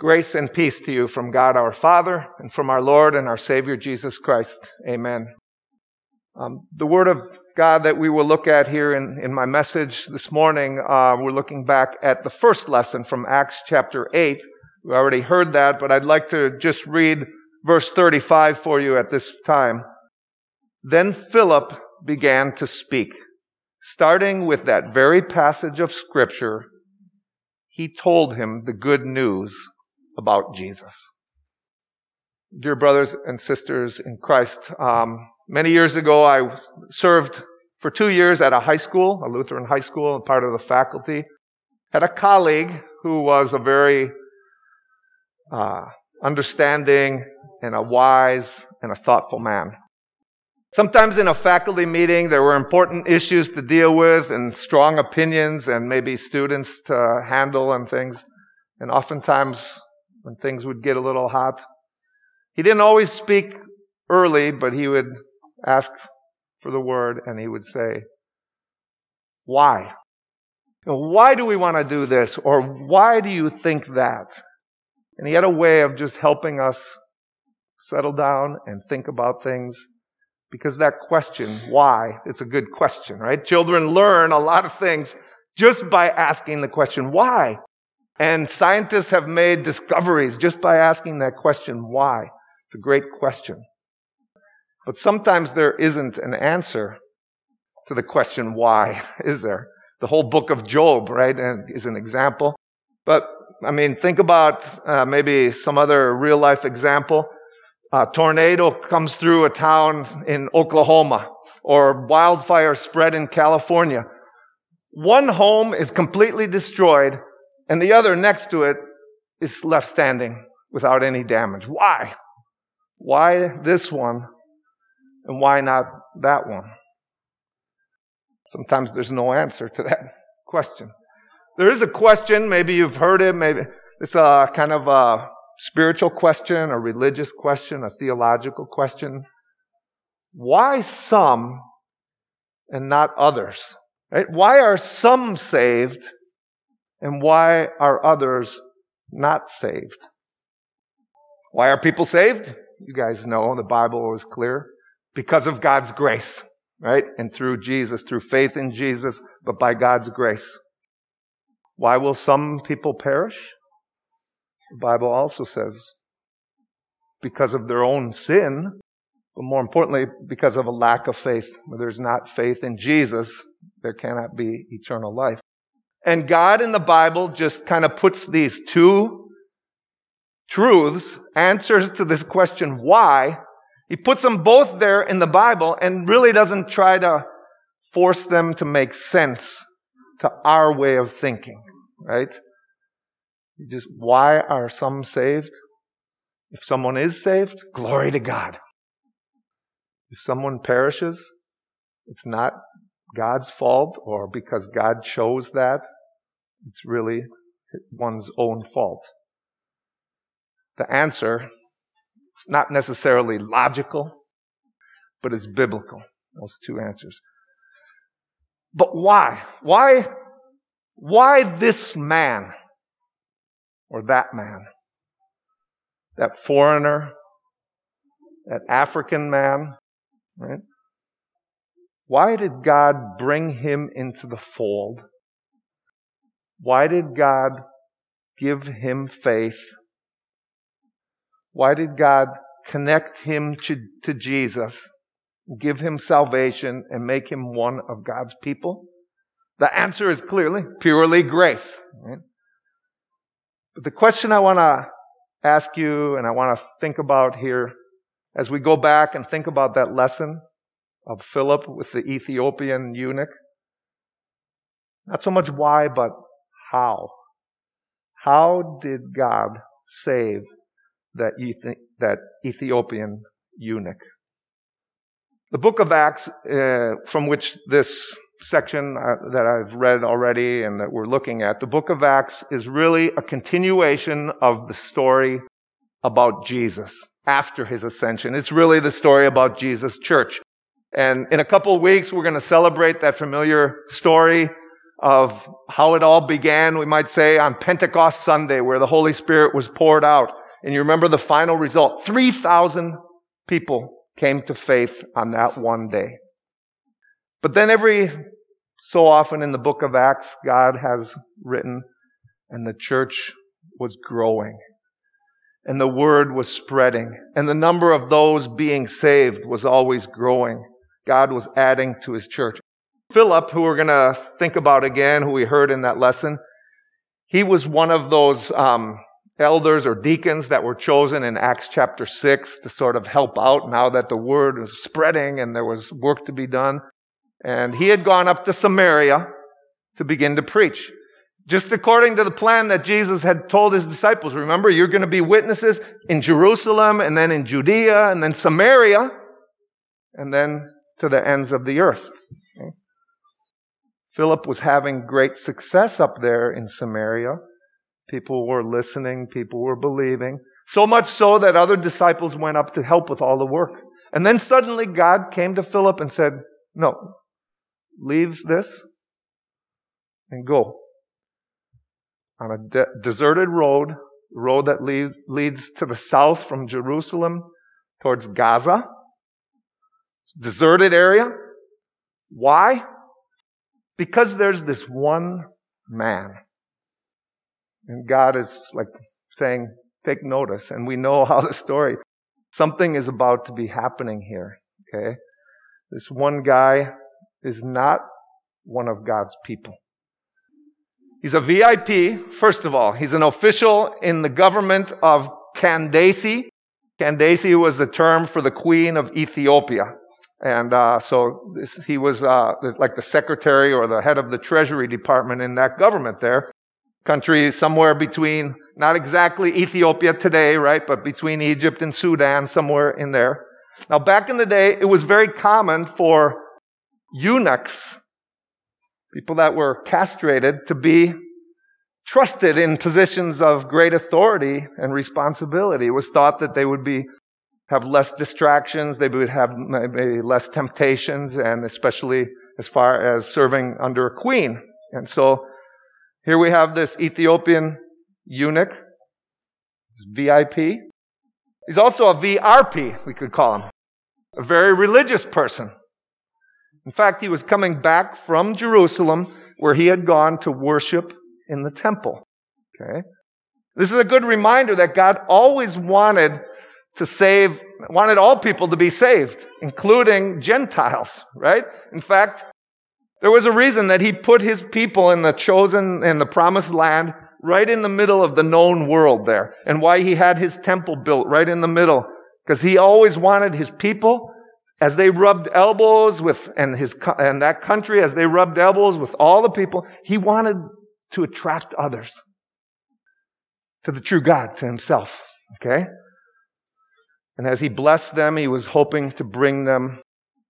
Grace and peace to you from God our Father and from our Lord and our Savior Jesus Christ. Amen. Um, the Word of God that we will look at here in, in my message this morning, uh, we're looking back at the first lesson from Acts chapter 8. We already heard that, but I'd like to just read verse 35 for you at this time. Then Philip began to speak, starting with that very passage of Scripture. He told him the good news about Jesus. Dear brothers and sisters in Christ, um, many years ago I served for two years at a high school, a Lutheran high school, and part of the faculty. Had a colleague who was a very uh, understanding and a wise and a thoughtful man. Sometimes in a faculty meeting, there were important issues to deal with and strong opinions and maybe students to handle and things. And oftentimes when things would get a little hot. He didn't always speak early, but he would ask for the word and he would say, why? why do we want to do this? Or why do you think that? And he had a way of just helping us settle down and think about things. Because that question, why, it's a good question, right? Children learn a lot of things just by asking the question, why? And scientists have made discoveries just by asking that question, why? It's a great question. But sometimes there isn't an answer to the question, why, is there? The whole book of Job, right, is an example. But, I mean, think about uh, maybe some other real life example. A tornado comes through a town in Oklahoma or wildfire spread in California. One home is completely destroyed and the other next to it is left standing without any damage. Why? Why this one and why not that one? Sometimes there's no answer to that question. There is a question, maybe you've heard it, maybe it's a kind of a spiritual question, a religious question, a theological question. Why some and not others? Right? Why are some saved and why are others not saved? Why are people saved? You guys know the Bible is clear. Because of God's grace, right? And through Jesus, through faith in Jesus, but by God's grace. Why will some people perish? The Bible also says because of their own sin, but more importantly, because of a lack of faith. Where there's not faith in Jesus, there cannot be eternal life. And God in the Bible just kind of puts these two truths, answers to this question, why? He puts them both there in the Bible and really doesn't try to force them to make sense to our way of thinking, right? You just, why are some saved? If someone is saved, glory to God. If someone perishes, it's not God's fault or because God chose that. It's really one's own fault. The answer is not necessarily logical, but it's biblical. Those two answers. But why? Why? Why this man or that man? That foreigner? That African man? Right? Why did God bring him into the fold? Why did God give him faith? Why did God connect him to, to Jesus, give him salvation, and make him one of God's people? The answer is clearly purely grace. Right? But the question I want to ask you and I want to think about here as we go back and think about that lesson of Philip with the Ethiopian eunuch. Not so much why, but how. How did God save that, Ethi- that Ethiopian eunuch? The book of Acts, uh, from which this section uh, that I've read already and that we're looking at, the book of Acts is really a continuation of the story about Jesus after his ascension. It's really the story about Jesus' church. And in a couple weeks, we're going to celebrate that familiar story of how it all began, we might say, on Pentecost Sunday, where the Holy Spirit was poured out. And you remember the final result. 3,000 people came to faith on that one day. But then every so often in the book of Acts, God has written, and the church was growing. And the word was spreading. And the number of those being saved was always growing. God was adding to his church. Philip, who we're going to think about again, who we heard in that lesson, he was one of those um, elders or deacons that were chosen in Acts chapter 6 to sort of help out now that the word was spreading and there was work to be done. And he had gone up to Samaria to begin to preach. Just according to the plan that Jesus had told his disciples. Remember, you're going to be witnesses in Jerusalem and then in Judea and then Samaria and then to the ends of the earth. Okay? Philip was having great success up there in Samaria. People were listening. People were believing. So much so that other disciples went up to help with all the work. And then suddenly God came to Philip and said, no, leave this and go on a de- deserted road, road that leads, leads to the south from Jerusalem towards Gaza. Deserted area. Why? Because there's this one man. And God is like saying, take notice. And we know how the story, something is about to be happening here. Okay. This one guy is not one of God's people. He's a VIP, first of all. He's an official in the government of Candace. Candace was the term for the queen of Ethiopia. And uh, so this, he was uh, like the secretary or the head of the treasury department in that government there. Country somewhere between, not exactly Ethiopia today, right, but between Egypt and Sudan, somewhere in there. Now back in the day, it was very common for eunuchs, people that were castrated, to be trusted in positions of great authority and responsibility. It was thought that they would be have less distractions, they would have maybe less temptations, and especially as far as serving under a queen. And so here we have this Ethiopian eunuch, VIP. He's also a VRP, we could call him, a very religious person. In fact, he was coming back from Jerusalem where he had gone to worship in the temple. Okay. This is a good reminder that God always wanted to save, wanted all people to be saved, including Gentiles, right? In fact, there was a reason that he put his people in the chosen, in the promised land, right in the middle of the known world there, and why he had his temple built right in the middle, because he always wanted his people, as they rubbed elbows with, and his, and that country, as they rubbed elbows with all the people, he wanted to attract others to the true God, to himself. Okay? And as he blessed them, he was hoping to bring them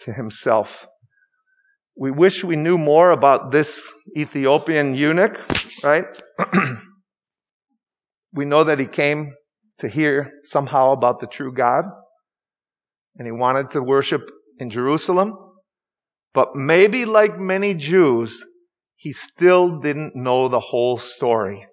to himself. We wish we knew more about this Ethiopian eunuch, right? we know that he came to hear somehow about the true God and he wanted to worship in Jerusalem. But maybe like many Jews, he still didn't know the whole story.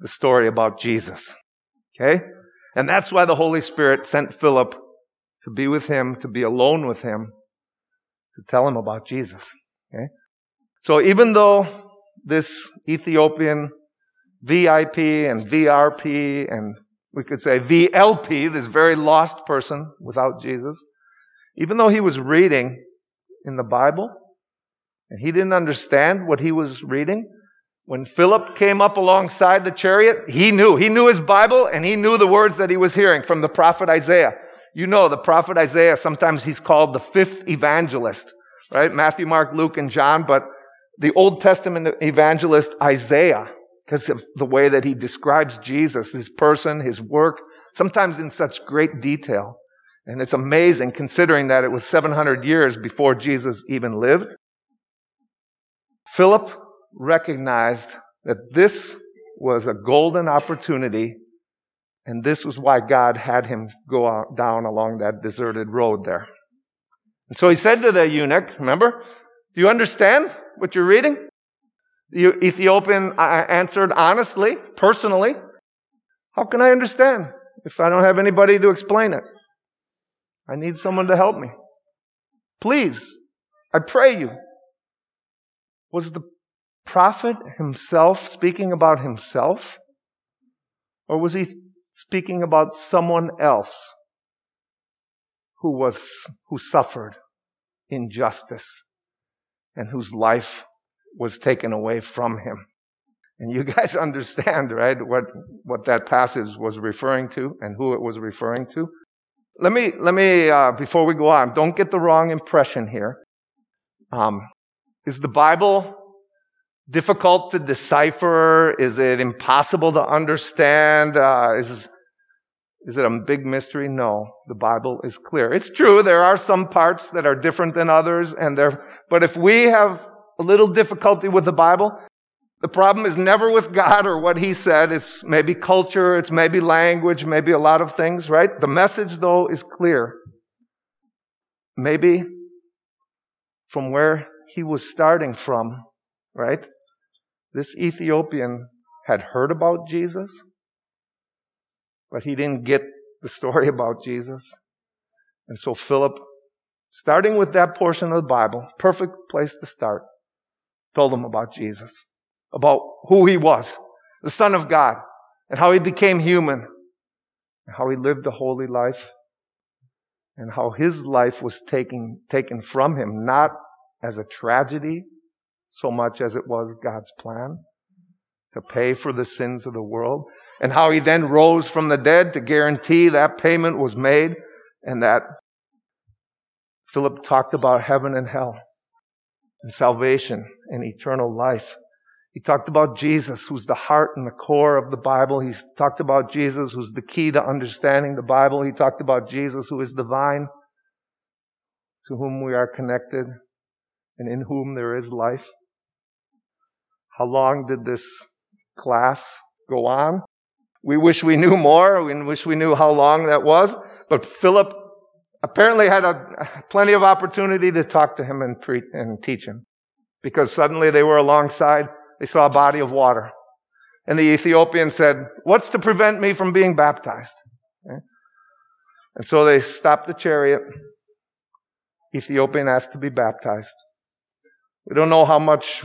The story about Jesus. Okay? And that's why the Holy Spirit sent Philip to be with him, to be alone with him, to tell him about Jesus. Okay? So even though this Ethiopian VIP and VRP and we could say VLP, this very lost person without Jesus, even though he was reading in the Bible and he didn't understand what he was reading, when Philip came up alongside the chariot, he knew. He knew his Bible and he knew the words that he was hearing from the prophet Isaiah. You know, the prophet Isaiah, sometimes he's called the fifth evangelist, right? Matthew, Mark, Luke, and John, but the Old Testament evangelist Isaiah, because of the way that he describes Jesus, his person, his work, sometimes in such great detail. And it's amazing considering that it was 700 years before Jesus even lived. Philip recognized that this was a golden opportunity, and this was why God had him go down along that deserted road there. And so he said to the eunuch, remember, do you understand what you're reading? The Ethiopian uh, uh, answered honestly, personally, how can I understand if I don't have anybody to explain it? I need someone to help me. Please, I pray you. Was the prophet himself speaking about himself? Or was he speaking about someone else who was, who suffered injustice and whose life was taken away from him? And you guys understand, right, what, what that passage was referring to and who it was referring to? Let me, let me, uh, before we go on, don't get the wrong impression here. Um, is the Bible difficult to decipher? Is it impossible to understand? Uh, is, is it a big mystery? No. The Bible is clear. It's true, there are some parts that are different than others, and there, but if we have a little difficulty with the Bible, the problem is never with God or what He said. It's maybe culture, it's maybe language, maybe a lot of things, right? The message, though, is clear. Maybe from where he was starting from, right? This Ethiopian had heard about Jesus, but he didn't get the story about Jesus. And so Philip, starting with that portion of the Bible, perfect place to start, told him about Jesus, about who he was, the Son of God, and how he became human, and how he lived a holy life, and how his life was taken, taken from him, not as a tragedy, so much as it was God's plan to pay for the sins of the world, and how he then rose from the dead to guarantee that payment was made, and that Philip talked about heaven and hell, and salvation and eternal life. He talked about Jesus, who's the heart and the core of the Bible. He talked about Jesus, who's the key to understanding the Bible. He talked about Jesus, who is divine, to whom we are connected, and in whom there is life. How long did this class go on? We wish we knew more. We wish we knew how long that was. But Philip apparently had a, plenty of opportunity to talk to him and, pre- and teach him. Because suddenly they were alongside, they saw a body of water. And the Ethiopian said, what's to prevent me from being baptized? Okay. And so they stopped the chariot. Ethiopian asked to be baptized. We don't know how much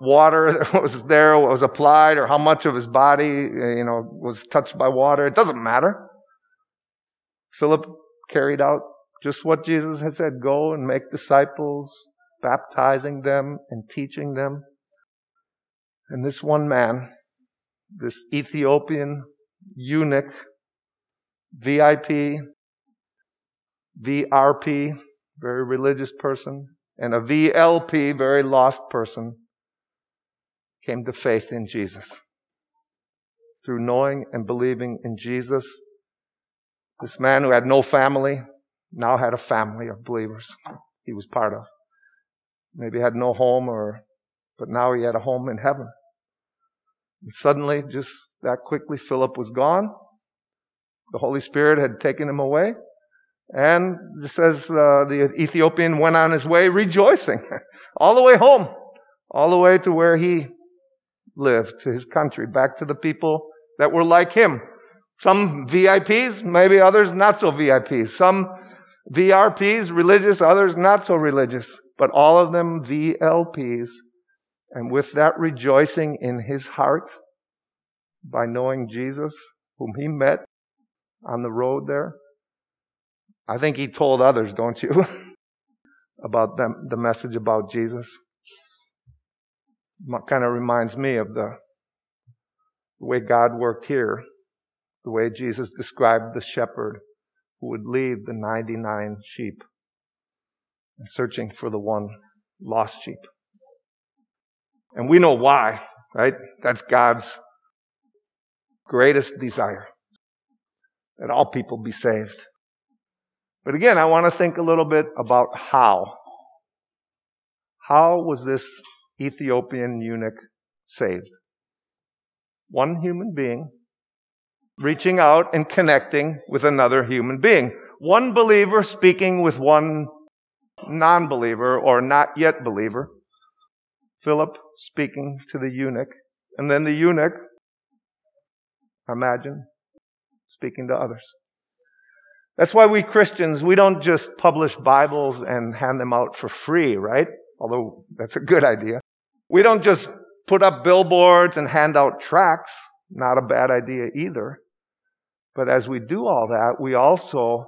water that was there, what was applied, or how much of his body, you know, was touched by water. It doesn't matter. Philip carried out just what Jesus had said, go and make disciples, baptizing them and teaching them. And this one man, this Ethiopian eunuch, VIP, VRP, very religious person, and a VLP, very lost person, came to faith in Jesus. Through knowing and believing in Jesus, this man who had no family now had a family of believers he was part of. Maybe had no home or, but now he had a home in heaven. And suddenly, just that quickly, Philip was gone. The Holy Spirit had taken him away. And it says uh, the Ethiopian went on his way rejoicing all the way home, all the way to where he lived, to his country, back to the people that were like him. Some VIPs, maybe others not so VIPs. Some VRPs, religious, others not so religious. But all of them VLPs. And with that rejoicing in his heart by knowing Jesus, whom he met on the road there, I think he told others, don't you? about them, the message about Jesus. Kind of reminds me of the, the way God worked here, the way Jesus described the shepherd who would leave the 99 sheep and searching for the one lost sheep. And we know why, right? That's God's greatest desire that all people be saved. But again, I want to think a little bit about how. How was this Ethiopian eunuch saved? One human being reaching out and connecting with another human being. One believer speaking with one non-believer or not yet believer. Philip speaking to the eunuch, and then the eunuch, imagine, speaking to others. That's why we Christians, we don't just publish Bibles and hand them out for free, right? Although that's a good idea. We don't just put up billboards and hand out tracts. Not a bad idea either. But as we do all that, we also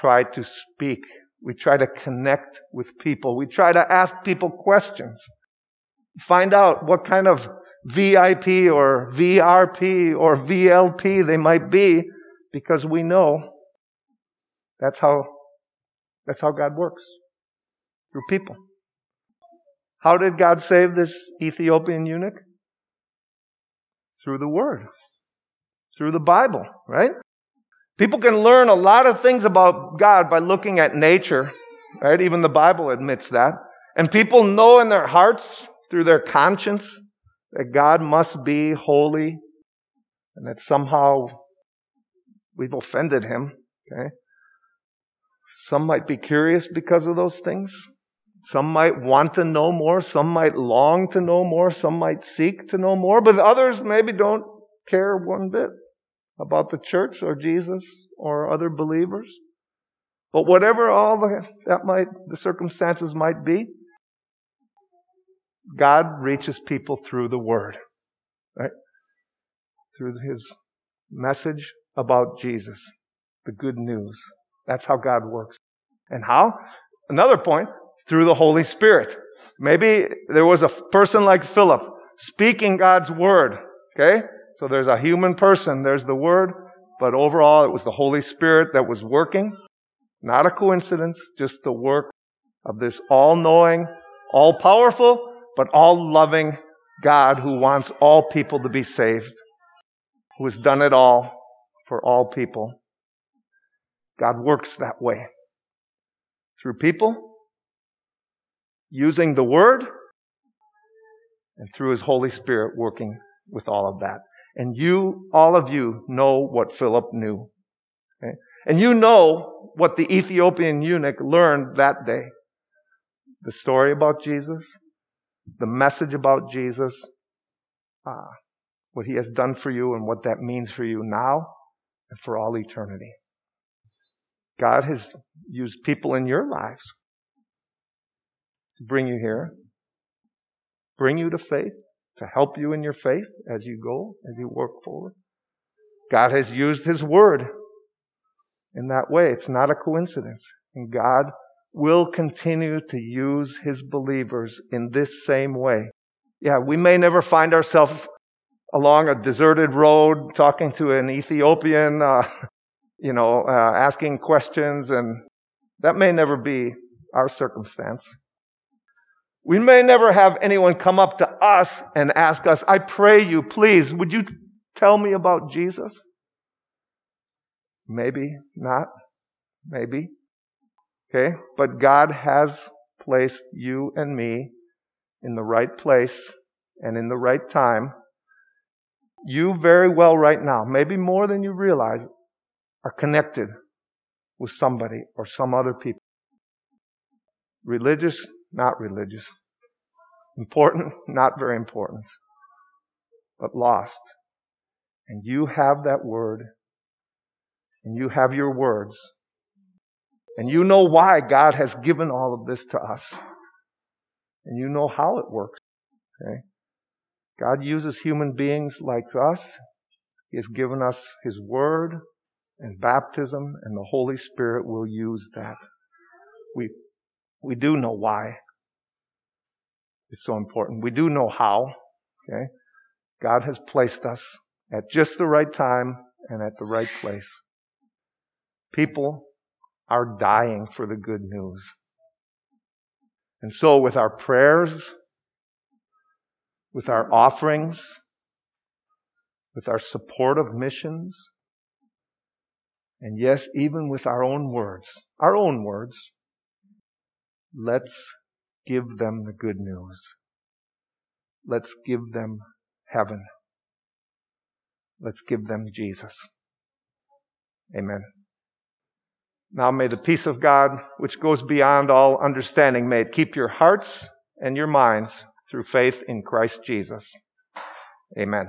try to speak. We try to connect with people. We try to ask people questions. Find out what kind of VIP or VRP or VLP they might be because we know that's how, that's how God works. Through people. How did God save this Ethiopian eunuch? Through the Word. Through the Bible, right? People can learn a lot of things about God by looking at nature, right? Even the Bible admits that. And people know in their hearts, through their conscience, that God must be holy and that somehow we've offended him, okay? Some might be curious because of those things. Some might want to know more. Some might long to know more. Some might seek to know more, but others maybe don't care one bit about the church or Jesus or other believers. But whatever all the, that might, the circumstances might be, God reaches people through the Word, right? Through His message about Jesus, the good news. That's how God works. And how? Another point, through the Holy Spirit. Maybe there was a person like Philip speaking God's Word, okay? So there's a human person, there's the Word, but overall it was the Holy Spirit that was working. Not a coincidence, just the work of this all-knowing, all-powerful, but all-loving God who wants all people to be saved, who has done it all for all people. God works that way. Through people, using the Word, and through His Holy Spirit working with all of that. And you, all of you, know what Philip knew. Okay? And you know what the Ethiopian eunuch learned that day. The story about Jesus, the message about Jesus, uh, what he has done for you and what that means for you now and for all eternity. God has used people in your lives to bring you here, bring you to faith, to help you in your faith as you go, as you work forward. God has used His Word in that way. It's not a coincidence. And God will continue to use His believers in this same way. Yeah, we may never find ourselves along a deserted road talking to an Ethiopian, uh, you know, uh, asking questions, and that may never be our circumstance. We may never have anyone come up to us and ask us, I pray you, please, would you tell me about Jesus? Maybe not. Maybe. Okay. But God has placed you and me in the right place and in the right time. You very well right now, maybe more than you realize, are connected with somebody or some other people. Religious not religious. Important, not very important, but lost. And you have that word, and you have your words, and you know why God has given all of this to us, and you know how it works. Okay? God uses human beings like us. He has given us His Word and baptism, and the Holy Spirit will use that. We we do know why it's so important. We do know how. Okay. God has placed us at just the right time and at the right place. People are dying for the good news. And so with our prayers, with our offerings, with our support of missions, and yes, even with our own words, our own words, Let's give them the good news. Let's give them heaven. Let's give them Jesus. Amen. Now may the peace of God, which goes beyond all understanding, may it keep your hearts and your minds through faith in Christ Jesus. Amen.